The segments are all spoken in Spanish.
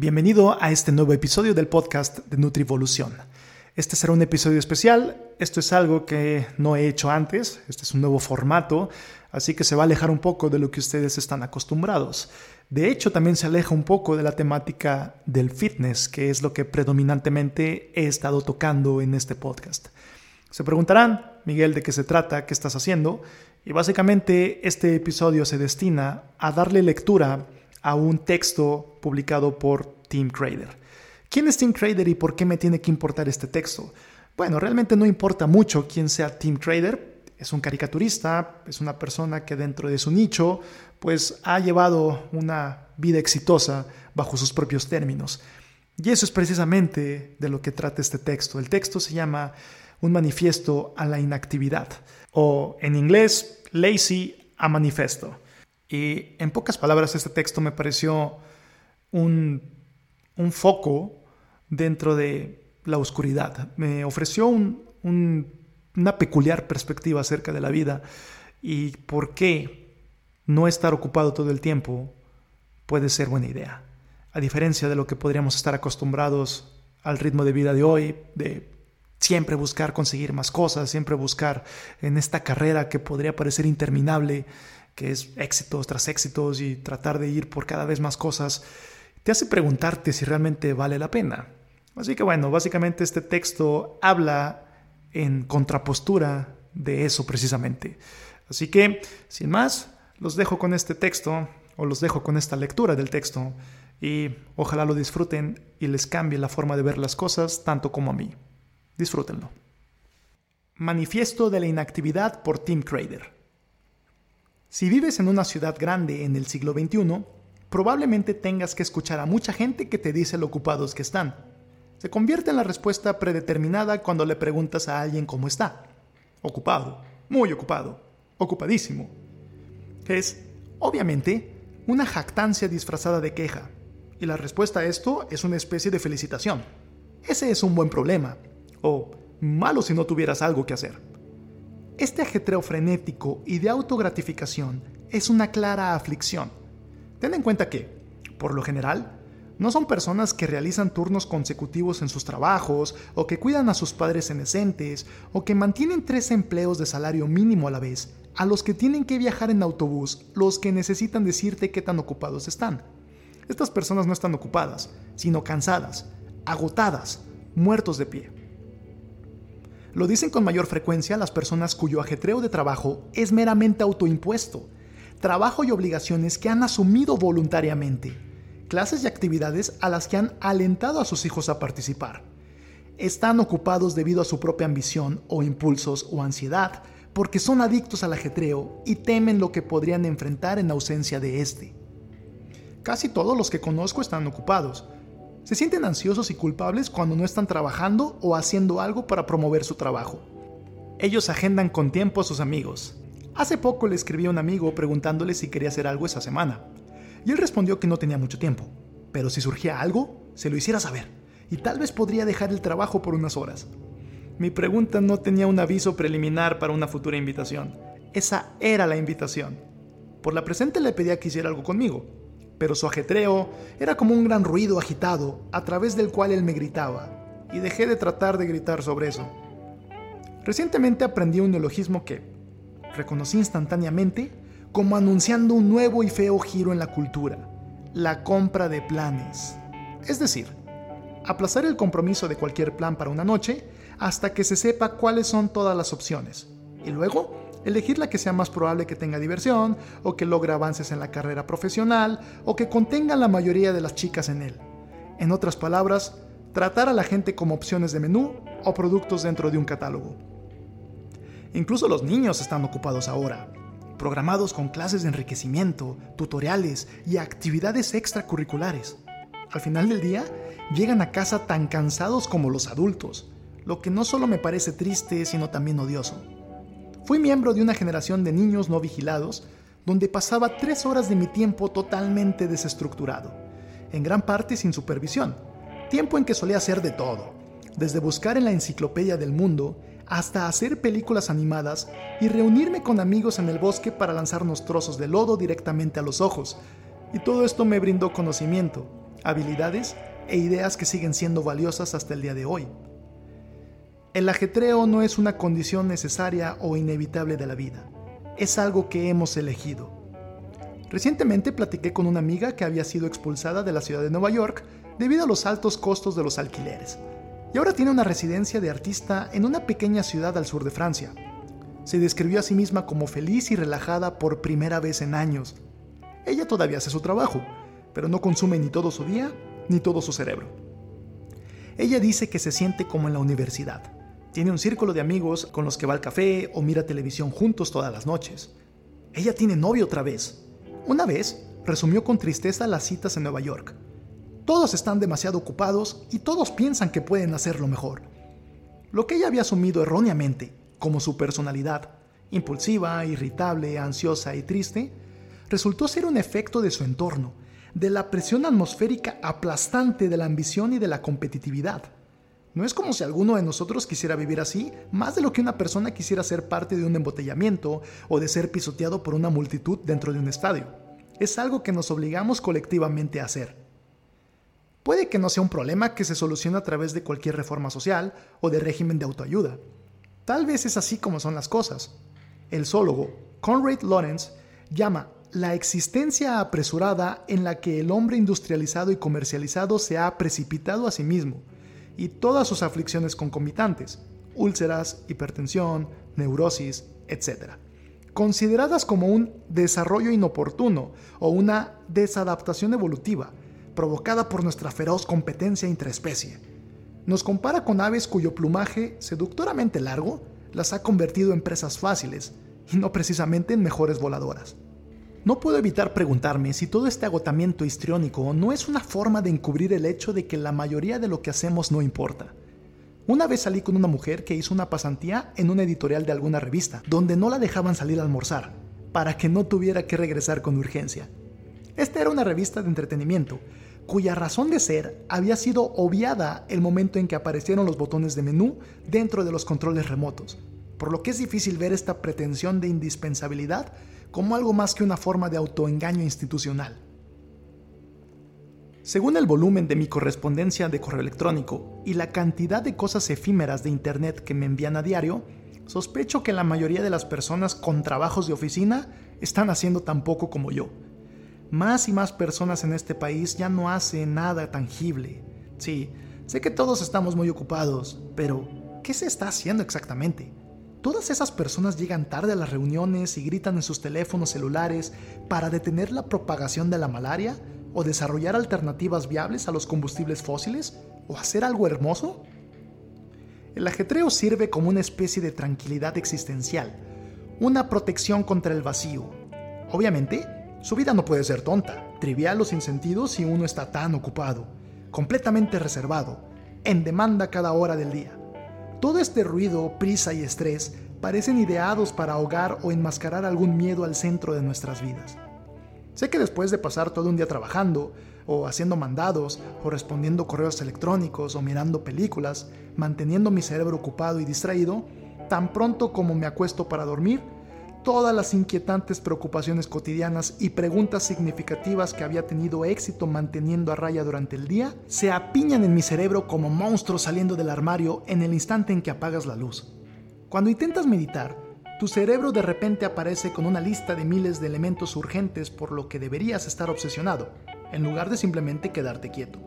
Bienvenido a este nuevo episodio del podcast de Nutrivolución. Este será un episodio especial. Esto es algo que no he hecho antes. Este es un nuevo formato, así que se va a alejar un poco de lo que ustedes están acostumbrados. De hecho, también se aleja un poco de la temática del fitness, que es lo que predominantemente he estado tocando en este podcast. Se preguntarán, Miguel, de qué se trata, qué estás haciendo. Y básicamente este episodio se destina a darle lectura a un texto publicado por Tim Crader. ¿Quién es Tim Crader y por qué me tiene que importar este texto? Bueno, realmente no importa mucho quién sea Tim Crader. Es un caricaturista, es una persona que dentro de su nicho pues ha llevado una vida exitosa bajo sus propios términos. Y eso es precisamente de lo que trata este texto. El texto se llama Un manifiesto a la inactividad o en inglés Lazy a Manifesto. Y en pocas palabras, este texto me pareció un, foco dentro de la oscuridad. Me ofreció una peculiar perspectiva acerca de la vida y por qué no estar ocupado todo el tiempo puede ser buena idea. A diferencia de lo que podríamos estar acostumbrados al ritmo de vida de hoy, de siempre buscar conseguir más cosas, siempre buscar en esta carrera que podría parecer interminable, que es éxitos tras éxitos y tratar de ir por cada vez más cosas, te hace preguntarte si realmente vale la pena. Así que bueno, básicamente este texto habla en contrapostura de eso precisamente. Así que, sin más, los dejo con este texto o los dejo con esta lectura del texto y ojalá lo disfruten y les cambie la forma de ver las cosas tanto como a mí. Disfrútenlo. Manifiesto de la inactividad por Tim Crader. Si vives en una ciudad grande en el siglo XXI, probablemente tengas que escuchar a mucha gente que te dice lo ocupados que están. Se convierte en la respuesta predeterminada cuando le preguntas a alguien cómo está. Ocupado, muy ocupado, ocupadísimo. Es, obviamente, una jactancia disfrazada de queja. Y la respuesta a esto es una especie de felicitación. Ese es un buen problema. O malo si no tuvieras algo que hacer. Este ajetreo frenético y de autogratificación es una clara aflicción. Ten en cuenta que, por lo general, no son personas que realizan turnos consecutivos en sus trabajos, o que cuidan a sus padres senescentes, o que mantienen tres empleos de salario mínimo a la vez, a los que tienen que viajar en autobús, los que necesitan decirte qué tan ocupados están. Estas personas no están ocupadas, sino cansadas, agotadas, muertos de pie. Lo dicen con mayor frecuencia las personas cuyo ajetreo de trabajo es meramente autoimpuesto, trabajo y obligaciones que han asumido voluntariamente, clases y actividades a las que han alentado a sus hijos a participar. Están ocupados debido a su propia ambición o impulsos o ansiedad, porque son adictos al ajetreo y temen lo que podrían enfrentar en ausencia de este. Casi todos los que conozco están ocupados, se sienten ansiosos y culpables cuando no están trabajando o haciendo algo para promover su trabajo. Ellos agendan con tiempo a sus amigos. Hace poco le escribí a un amigo preguntándole si quería hacer algo esa semana. Y él respondió que no tenía mucho tiempo, pero si surgía algo, se lo hiciera saber, y tal vez podría dejar el trabajo por unas horas. Mi pregunta no tenía un aviso preliminar para una futura invitación. Esa era la invitación. Por la presente le pedía que hiciera algo conmigo, pero su ajetreo era como un gran ruido agitado a través del cual él me gritaba, y dejé de tratar de gritar sobre eso. Recientemente aprendí un neologismo que reconocí instantáneamente como anunciando un nuevo y feo giro en la cultura, la compra de planes. Es decir, aplazar el compromiso de cualquier plan para una noche hasta que se sepa cuáles son todas las opciones, y luego Elegir la que sea más probable que tenga diversión, o que logre avances en la carrera profesional, o que contenga la mayoría de las chicas en él. En otras palabras, tratar a la gente como opciones de menú o productos dentro de un catálogo. Incluso los niños están ocupados ahora, programados con clases de enriquecimiento, tutoriales y actividades extracurriculares. Al final del día, llegan a casa tan cansados como los adultos, lo que no solo me parece triste, sino también odioso. Fui miembro de una generación de niños no vigilados donde pasaba tres horas de mi tiempo totalmente desestructurado, en gran parte sin supervisión, tiempo en que solía hacer de todo, desde buscar en la enciclopedia del mundo hasta hacer películas animadas y reunirme con amigos en el bosque para lanzarnos trozos de lodo directamente a los ojos. Y todo esto me brindó conocimiento, habilidades e ideas que siguen siendo valiosas hasta el día de hoy. El ajetreo no es una condición necesaria o inevitable de la vida, es algo que hemos elegido. Recientemente platiqué con una amiga que había sido expulsada de la ciudad de Nueva York debido a los altos costos de los alquileres, y ahora tiene una residencia de artista en una pequeña ciudad al sur de Francia. Se describió a sí misma como feliz y relajada por primera vez en años. Ella todavía hace su trabajo, pero no consume ni todo su día ni todo su cerebro. Ella dice que se siente como en la universidad. Tiene un círculo de amigos con los que va al café o mira televisión juntos todas las noches. Ella tiene novio otra vez. Una vez resumió con tristeza las citas en Nueva York. Todos están demasiado ocupados y todos piensan que pueden hacerlo mejor. Lo que ella había asumido erróneamente como su personalidad, impulsiva, irritable, ansiosa y triste, resultó ser un efecto de su entorno, de la presión atmosférica aplastante de la ambición y de la competitividad. No es como si alguno de nosotros quisiera vivir así, más de lo que una persona quisiera ser parte de un embotellamiento o de ser pisoteado por una multitud dentro de un estadio. Es algo que nos obligamos colectivamente a hacer. Puede que no sea un problema que se solucione a través de cualquier reforma social o de régimen de autoayuda. Tal vez es así como son las cosas. El zoólogo Conrad Lawrence llama la existencia apresurada en la que el hombre industrializado y comercializado se ha precipitado a sí mismo y todas sus aflicciones concomitantes, úlceras, hipertensión, neurosis, etc., consideradas como un desarrollo inoportuno o una desadaptación evolutiva provocada por nuestra feroz competencia intraespecie. Nos compara con aves cuyo plumaje, seductoramente largo, las ha convertido en presas fáciles y no precisamente en mejores voladoras. No puedo evitar preguntarme si todo este agotamiento histriónico no es una forma de encubrir el hecho de que la mayoría de lo que hacemos no importa. Una vez salí con una mujer que hizo una pasantía en un editorial de alguna revista, donde no la dejaban salir a almorzar, para que no tuviera que regresar con urgencia. Esta era una revista de entretenimiento, cuya razón de ser había sido obviada el momento en que aparecieron los botones de menú dentro de los controles remotos, por lo que es difícil ver esta pretensión de indispensabilidad como algo más que una forma de autoengaño institucional. Según el volumen de mi correspondencia de correo electrónico y la cantidad de cosas efímeras de Internet que me envían a diario, sospecho que la mayoría de las personas con trabajos de oficina están haciendo tan poco como yo. Más y más personas en este país ya no hacen nada tangible. Sí, sé que todos estamos muy ocupados, pero ¿qué se está haciendo exactamente? Todas esas personas llegan tarde a las reuniones y gritan en sus teléfonos celulares para detener la propagación de la malaria o desarrollar alternativas viables a los combustibles fósiles o hacer algo hermoso. El ajetreo sirve como una especie de tranquilidad existencial, una protección contra el vacío. Obviamente, su vida no puede ser tonta, trivial o sin sentido si uno está tan ocupado, completamente reservado, en demanda cada hora del día. Todo este ruido, prisa y estrés parecen ideados para ahogar o enmascarar algún miedo al centro de nuestras vidas. Sé que después de pasar todo un día trabajando, o haciendo mandados, o respondiendo correos electrónicos, o mirando películas, manteniendo mi cerebro ocupado y distraído, tan pronto como me acuesto para dormir, todas las inquietantes preocupaciones cotidianas y preguntas significativas que había tenido éxito manteniendo a raya durante el día se apiñan en mi cerebro como monstruos saliendo del armario en el instante en que apagas la luz. Cuando intentas meditar, tu cerebro de repente aparece con una lista de miles de elementos urgentes por lo que deberías estar obsesionado, en lugar de simplemente quedarte quieto.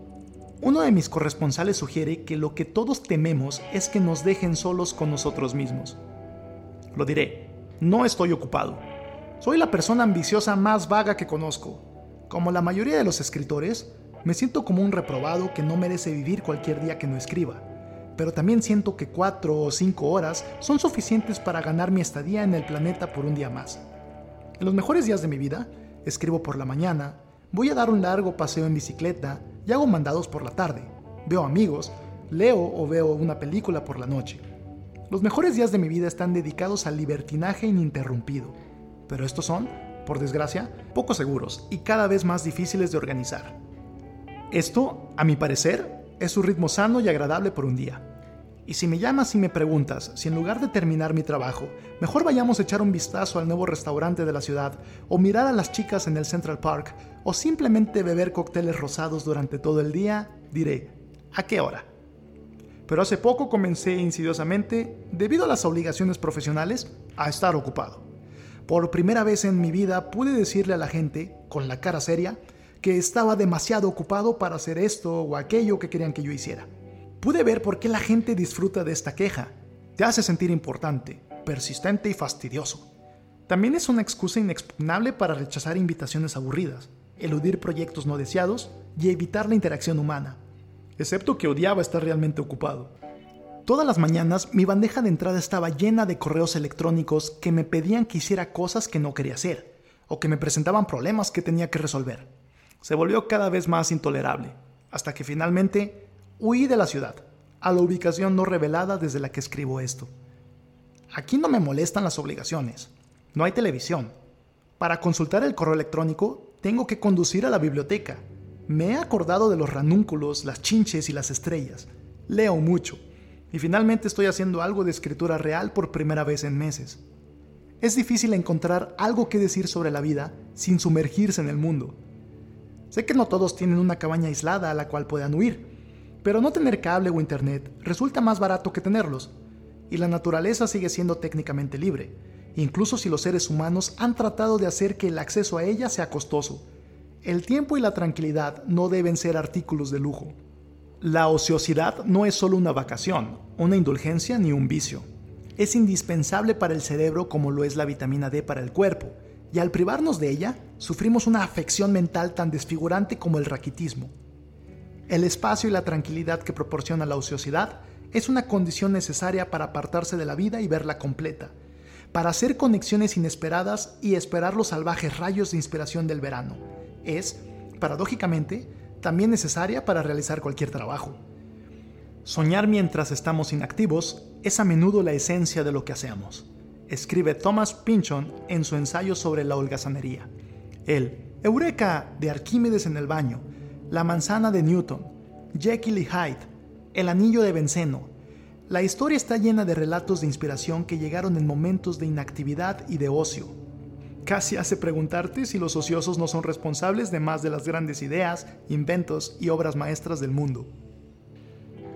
Uno de mis corresponsales sugiere que lo que todos tememos es que nos dejen solos con nosotros mismos. Lo diré, no estoy ocupado. Soy la persona ambiciosa más vaga que conozco. Como la mayoría de los escritores, me siento como un reprobado que no merece vivir cualquier día que no escriba. Pero también siento que cuatro o cinco horas son suficientes para ganar mi estadía en el planeta por un día más. En los mejores días de mi vida, escribo por la mañana, voy a dar un largo paseo en bicicleta y hago mandados por la tarde. Veo amigos, leo o veo una película por la noche. Los mejores días de mi vida están dedicados al libertinaje ininterrumpido, pero estos son, por desgracia, poco seguros y cada vez más difíciles de organizar. Esto, a mi parecer, es un ritmo sano y agradable por un día. Y si me llamas y me preguntas si en lugar de terminar mi trabajo, mejor vayamos a echar un vistazo al nuevo restaurante de la ciudad, o mirar a las chicas en el Central Park, o simplemente beber cócteles rosados durante todo el día, diré, ¿a qué hora? Pero hace poco comencé insidiosamente, debido a las obligaciones profesionales, a estar ocupado. Por primera vez en mi vida pude decirle a la gente, con la cara seria, que estaba demasiado ocupado para hacer esto o aquello que querían que yo hiciera. Pude ver por qué la gente disfruta de esta queja. Te hace sentir importante, persistente y fastidioso. También es una excusa inexpugnable para rechazar invitaciones aburridas, eludir proyectos no deseados y evitar la interacción humana. Excepto que odiaba estar realmente ocupado. Todas las mañanas mi bandeja de entrada estaba llena de correos electrónicos que me pedían que hiciera cosas que no quería hacer, o que me presentaban problemas que tenía que resolver. Se volvió cada vez más intolerable, hasta que finalmente Huí de la ciudad, a la ubicación no revelada desde la que escribo esto. Aquí no me molestan las obligaciones. No hay televisión. Para consultar el correo electrónico, tengo que conducir a la biblioteca. Me he acordado de los ranúnculos, las chinches y las estrellas. Leo mucho. Y finalmente estoy haciendo algo de escritura real por primera vez en meses. Es difícil encontrar algo que decir sobre la vida sin sumergirse en el mundo. Sé que no todos tienen una cabaña aislada a la cual puedan huir, pero no tener cable o internet resulta más barato que tenerlos, y la naturaleza sigue siendo técnicamente libre, incluso si los seres humanos han tratado de hacer que el acceso a ella sea costoso. El tiempo y la tranquilidad no deben ser artículos de lujo. La ociosidad no es solo una vacación, una indulgencia ni un vicio. Es indispensable para el cerebro como lo es la vitamina D para el cuerpo, y al privarnos de ella, sufrimos una afección mental tan desfigurante como el raquitismo. El espacio y la tranquilidad que proporciona la ociosidad es una condición necesaria para apartarse de la vida y verla completa, para hacer conexiones inesperadas y esperar los salvajes rayos de inspiración del verano. Es, paradójicamente, también necesaria para realizar cualquier trabajo. Soñar mientras estamos inactivos es a menudo la esencia de lo que hacemos, escribe Thomas Pynchon en su ensayo sobre la holgazanería. El Eureka de Arquímedes en el baño la manzana de Newton, Jekyll y Hyde, El anillo de Benceno. La historia está llena de relatos de inspiración que llegaron en momentos de inactividad y de ocio. Casi hace preguntarte si los ociosos no son responsables de más de las grandes ideas, inventos y obras maestras del mundo.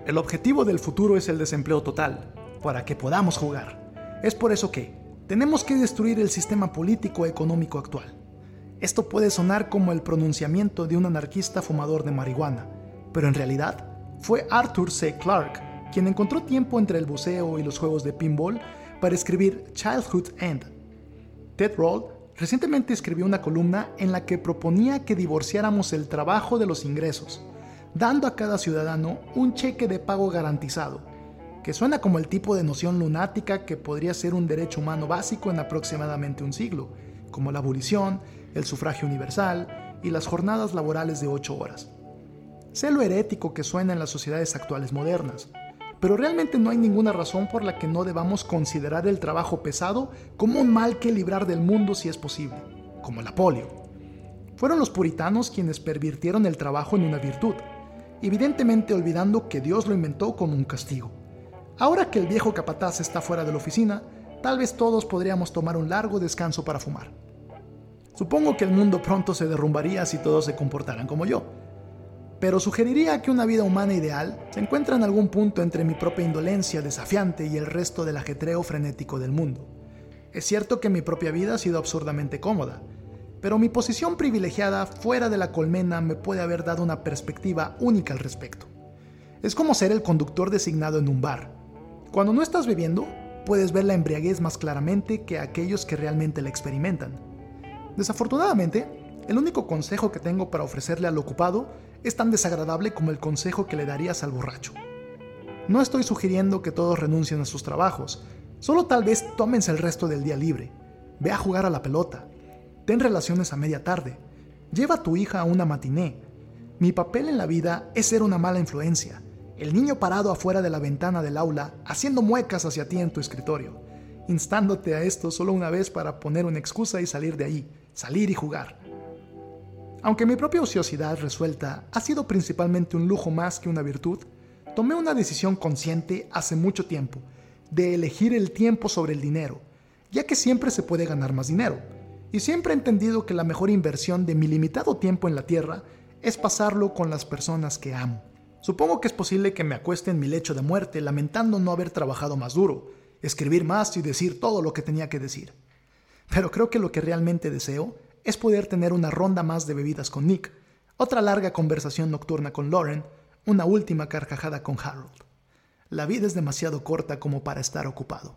El objetivo del futuro es el desempleo total, para que podamos jugar. Es por eso que tenemos que destruir el sistema político económico actual. Esto puede sonar como el pronunciamiento de un anarquista fumador de marihuana, pero en realidad fue Arthur C. Clarke quien encontró tiempo entre el buceo y los juegos de pinball para escribir Childhood End. Ted Roll recientemente escribió una columna en la que proponía que divorciáramos el trabajo de los ingresos, dando a cada ciudadano un cheque de pago garantizado, que suena como el tipo de noción lunática que podría ser un derecho humano básico en aproximadamente un siglo, como la abolición, el sufragio universal y las jornadas laborales de 8 horas. Sé lo herético que suena en las sociedades actuales modernas, pero realmente no hay ninguna razón por la que no debamos considerar el trabajo pesado como un mal que librar del mundo si es posible, como la polio. Fueron los puritanos quienes pervirtieron el trabajo en una virtud, evidentemente olvidando que Dios lo inventó como un castigo. Ahora que el viejo capataz está fuera de la oficina, tal vez todos podríamos tomar un largo descanso para fumar. Supongo que el mundo pronto se derrumbaría si todos se comportaran como yo. Pero sugeriría que una vida humana ideal se encuentra en algún punto entre mi propia indolencia desafiante y el resto del ajetreo frenético del mundo. Es cierto que mi propia vida ha sido absurdamente cómoda, pero mi posición privilegiada fuera de la colmena me puede haber dado una perspectiva única al respecto. Es como ser el conductor designado en un bar. Cuando no estás bebiendo, puedes ver la embriaguez más claramente que aquellos que realmente la experimentan. Desafortunadamente, el único consejo que tengo para ofrecerle al ocupado es tan desagradable como el consejo que le darías al borracho. No estoy sugiriendo que todos renuncien a sus trabajos, solo tal vez tómense el resto del día libre. Ve a jugar a la pelota. Ten relaciones a media tarde. Lleva a tu hija a una matiné. Mi papel en la vida es ser una mala influencia. El niño parado afuera de la ventana del aula, haciendo muecas hacia ti en tu escritorio, instándote a esto solo una vez para poner una excusa y salir de ahí salir y jugar. Aunque mi propia ociosidad resuelta ha sido principalmente un lujo más que una virtud, tomé una decisión consciente hace mucho tiempo, de elegir el tiempo sobre el dinero, ya que siempre se puede ganar más dinero. Y siempre he entendido que la mejor inversión de mi limitado tiempo en la Tierra es pasarlo con las personas que amo. Supongo que es posible que me acueste en mi lecho de muerte lamentando no haber trabajado más duro, escribir más y decir todo lo que tenía que decir. Pero creo que lo que realmente deseo es poder tener una ronda más de bebidas con Nick, otra larga conversación nocturna con Lauren, una última carcajada con Harold. La vida es demasiado corta como para estar ocupado.